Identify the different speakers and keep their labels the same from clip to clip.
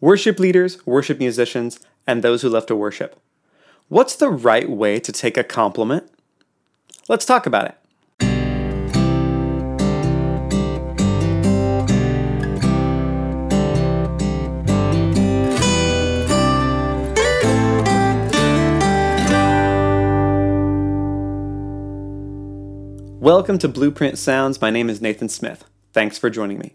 Speaker 1: worship leaders, worship musicians, and those who love to worship. What's the right way to take a compliment? Let's talk about it. Welcome to Blueprint Sounds. My name is Nathan Smith. Thanks for joining me.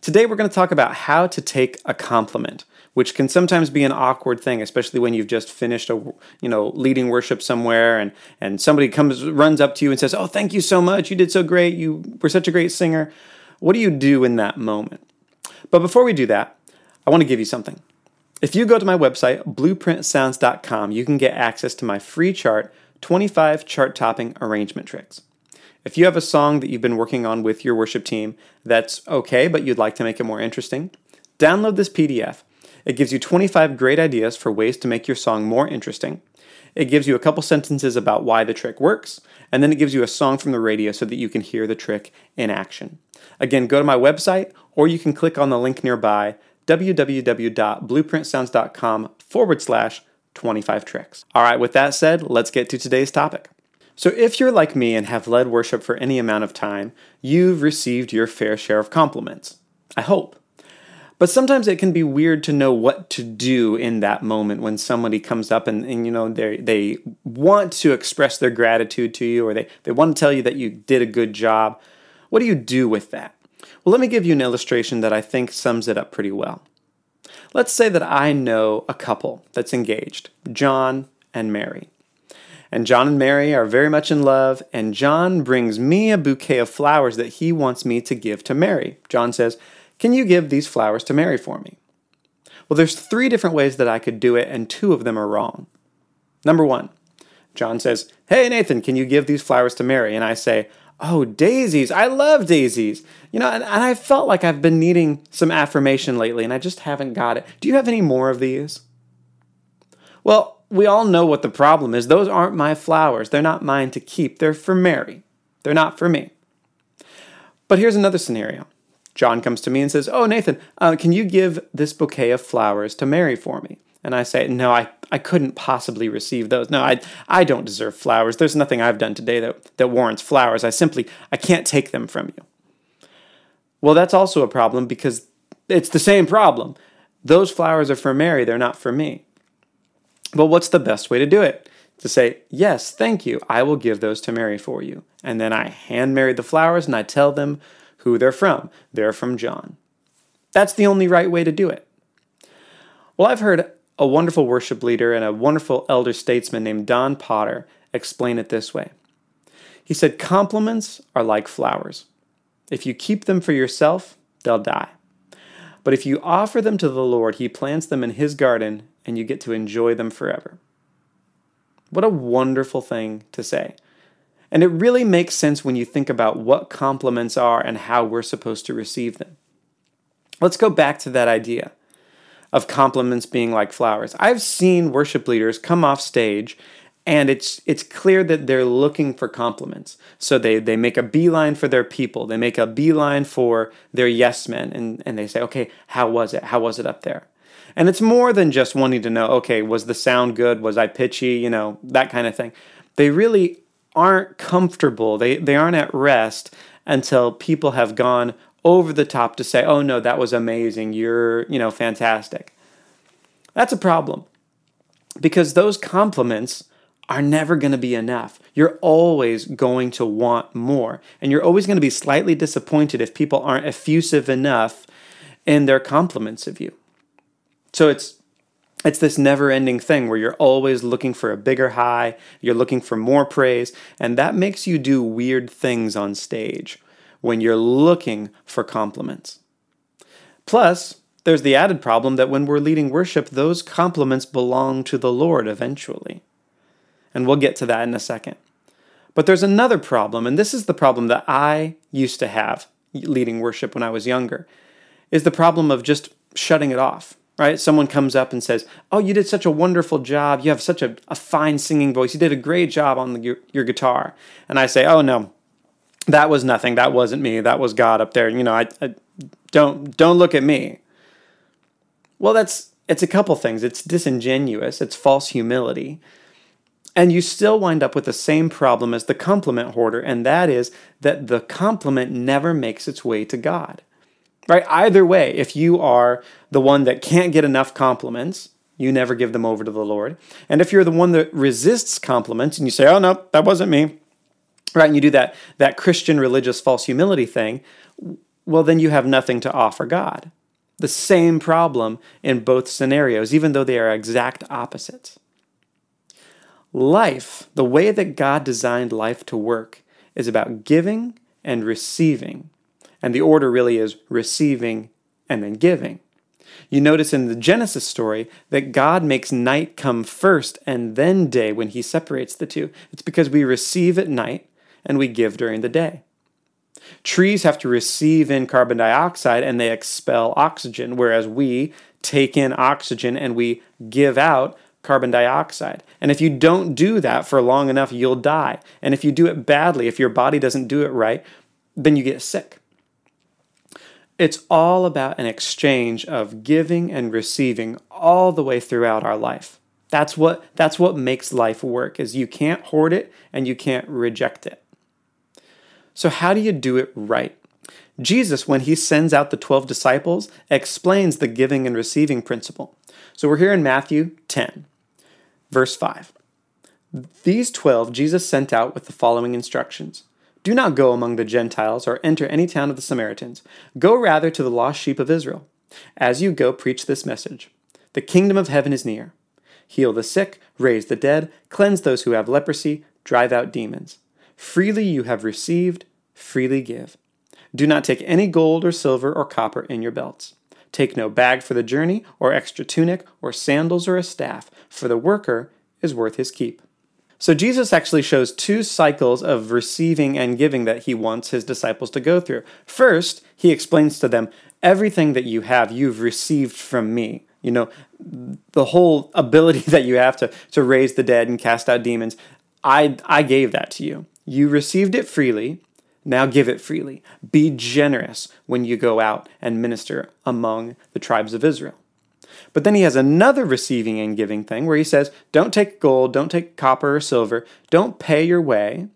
Speaker 1: Today we're going to talk about how to take a compliment, which can sometimes be an awkward thing, especially when you've just finished a you know leading worship somewhere and and somebody comes runs up to you and says, "Oh, thank you so much. You did so great. You were such a great singer." What do you do in that moment? But before we do that, I want to give you something. If you go to my website, blueprintsounds.com, you can get access to my free chart, 25 chart topping arrangement tricks. If you have a song that you've been working on with your worship team that's okay, but you'd like to make it more interesting, download this PDF. It gives you 25 great ideas for ways to make your song more interesting. It gives you a couple sentences about why the trick works, and then it gives you a song from the radio so that you can hear the trick in action. Again, go to my website, or you can click on the link nearby www.blueprintsounds.com forward slash 25 tricks. All right, with that said, let's get to today's topic. So, if you're like me and have led worship for any amount of time, you've received your fair share of compliments. I hope. But sometimes it can be weird to know what to do in that moment when somebody comes up and, and you know they they want to express their gratitude to you or they, they want to tell you that you did a good job. What do you do with that? Well, let me give you an illustration that I think sums it up pretty well. Let's say that I know a couple that's engaged, John and Mary. And John and Mary are very much in love, and John brings me a bouquet of flowers that he wants me to give to Mary. John says, Can you give these flowers to Mary for me? Well, there's three different ways that I could do it, and two of them are wrong. Number one, John says, Hey, Nathan, can you give these flowers to Mary? And I say, Oh, daisies. I love daisies. You know, and, and I felt like I've been needing some affirmation lately, and I just haven't got it. Do you have any more of these? Well, we all know what the problem is. Those aren't my flowers. They're not mine to keep. They're for Mary. They're not for me. But here's another scenario. John comes to me and says, Oh, Nathan, uh, can you give this bouquet of flowers to Mary for me? And I say, No, I, I couldn't possibly receive those. No, I, I don't deserve flowers. There's nothing I've done today that, that warrants flowers. I simply, I can't take them from you. Well, that's also a problem because it's the same problem. Those flowers are for Mary, they're not for me. But what's the best way to do it? To say, Yes, thank you. I will give those to Mary for you. And then I hand Mary the flowers and I tell them who they're from. They're from John. That's the only right way to do it. Well, I've heard a wonderful worship leader and a wonderful elder statesman named Don Potter explain it this way. He said, Compliments are like flowers. If you keep them for yourself, they'll die. But if you offer them to the Lord, He plants them in His garden and you get to enjoy them forever. What a wonderful thing to say. And it really makes sense when you think about what compliments are and how we're supposed to receive them. Let's go back to that idea of compliments being like flowers. I've seen worship leaders come off stage and it's it's clear that they're looking for compliments. So they they make a beeline for their people. They make a beeline for their yes men and, and they say, okay, how was it? How was it up there? And it's more than just wanting to know, okay, was the sound good? Was I pitchy? You know, that kind of thing. They really aren't comfortable. They, they aren't at rest until people have gone over the top to say, oh no, that was amazing. You're, you know, fantastic. That's a problem because those compliments are never going to be enough. You're always going to want more. And you're always going to be slightly disappointed if people aren't effusive enough in their compliments of you. So it's it's this never-ending thing where you're always looking for a bigger high, you're looking for more praise, and that makes you do weird things on stage when you're looking for compliments. Plus, there's the added problem that when we're leading worship, those compliments belong to the Lord eventually. And we'll get to that in a second. But there's another problem, and this is the problem that I used to have leading worship when I was younger, is the problem of just shutting it off right? Someone comes up and says, Oh, you did such a wonderful job. You have such a, a fine singing voice. You did a great job on the, your, your guitar. And I say, Oh, no, that was nothing. That wasn't me. That was God up there. You know, I, I don't, don't look at me. Well, that's it's a couple things. It's disingenuous, it's false humility. And you still wind up with the same problem as the compliment hoarder, and that is that the compliment never makes its way to God. Right? Either way, if you are the one that can't get enough compliments, you never give them over to the Lord. And if you're the one that resists compliments and you say, "Oh no, that wasn't me." Right? And you do that that Christian religious false humility thing, well then you have nothing to offer God. The same problem in both scenarios, even though they are exact opposites. Life, the way that God designed life to work, is about giving and receiving. And the order really is receiving and then giving. You notice in the Genesis story that God makes night come first and then day when he separates the two. It's because we receive at night and we give during the day. Trees have to receive in carbon dioxide and they expel oxygen, whereas we take in oxygen and we give out carbon dioxide. And if you don't do that for long enough, you'll die. And if you do it badly, if your body doesn't do it right, then you get sick. It's all about an exchange of giving and receiving all the way throughout our life. That's what that's what makes life work is you can't hoard it and you can't reject it. So, how do you do it right? Jesus, when he sends out the 12 disciples, explains the giving and receiving principle. So, we're here in Matthew 10, verse 5. These 12 Jesus sent out with the following instructions Do not go among the Gentiles or enter any town of the Samaritans. Go rather to the lost sheep of Israel. As you go, preach this message The kingdom of heaven is near. Heal the sick, raise the dead, cleanse those who have leprosy, drive out demons. Freely you have received, freely give. Do not take any gold or silver or copper in your belts. Take no bag for the journey, or extra tunic, or sandals, or a staff, for the worker is worth his keep. So Jesus actually shows two cycles of receiving and giving that he wants his disciples to go through. First, he explains to them, everything that you have, you've received from me. You know, the whole ability that you have to, to raise the dead and cast out demons, I, I gave that to you. You received it freely, now give it freely. Be generous when you go out and minister among the tribes of Israel. But then he has another receiving and giving thing where he says, Don't take gold, don't take copper or silver, don't pay your way.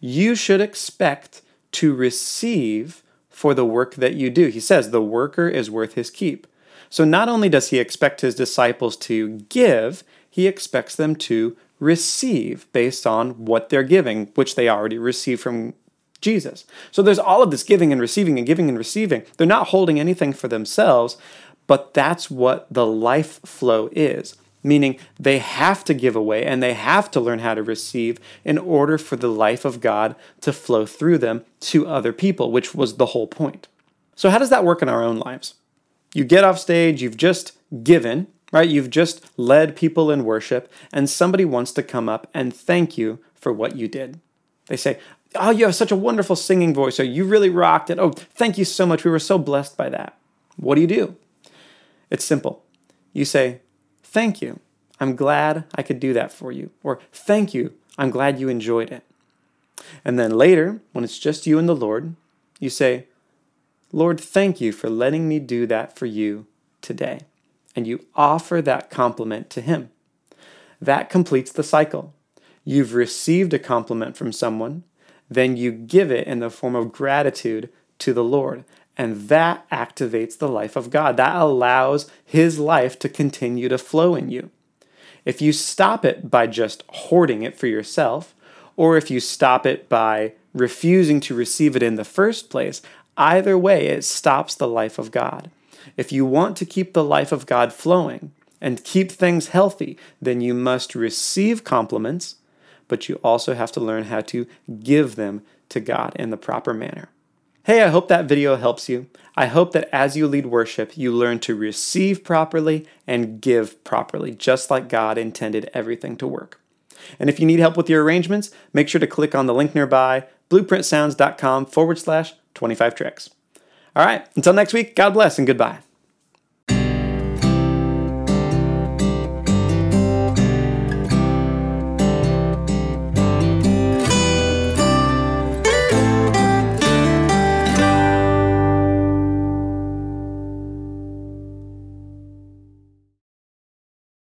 Speaker 1: You should expect to receive for the work that you do. He says, The worker is worth his keep. So not only does he expect his disciples to give, he expects them to receive based on what they're giving, which they already receive from Jesus. So there's all of this giving and receiving and giving and receiving. They're not holding anything for themselves, but that's what the life flow is. Meaning they have to give away and they have to learn how to receive in order for the life of God to flow through them to other people, which was the whole point. So, how does that work in our own lives? You get off stage, you've just given, right? You've just led people in worship, and somebody wants to come up and thank you for what you did. They say, Oh, you have such a wonderful singing voice, or you really rocked it. Oh, thank you so much. We were so blessed by that. What do you do? It's simple. You say, Thank you. I'm glad I could do that for you. Or, Thank you. I'm glad you enjoyed it. And then later, when it's just you and the Lord, you say, Lord, thank you for letting me do that for you today. And you offer that compliment to Him. That completes the cycle. You've received a compliment from someone, then you give it in the form of gratitude to the Lord. And that activates the life of God. That allows His life to continue to flow in you. If you stop it by just hoarding it for yourself, or if you stop it by refusing to receive it in the first place, either way, it stops the life of God. If you want to keep the life of God flowing and keep things healthy, then you must receive compliments but you also have to learn how to give them to God in the proper manner. Hey, I hope that video helps you. I hope that as you lead worship, you learn to receive properly and give properly, just like God intended everything to work. And if you need help with your arrangements, make sure to click on the link nearby, blueprintsounds.com forward slash 25 tricks. All right, until next week, God bless and goodbye.